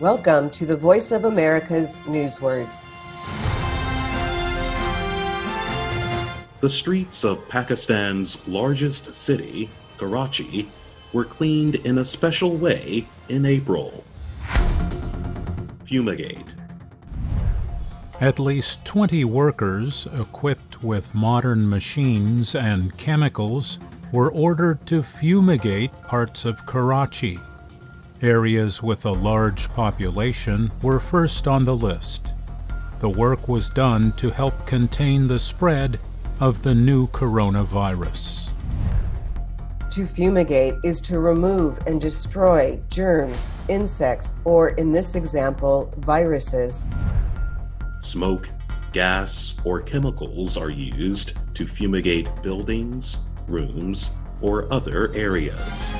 Welcome to the Voice of America's Newswords. The streets of Pakistan's largest city, Karachi, were cleaned in a special way in April. Fumigate. At least 20 workers equipped with modern machines and chemicals were ordered to fumigate parts of Karachi. Areas with a large population were first on the list. The work was done to help contain the spread of the new coronavirus. To fumigate is to remove and destroy germs, insects, or in this example, viruses. Smoke, gas, or chemicals are used to fumigate buildings, rooms, or other areas.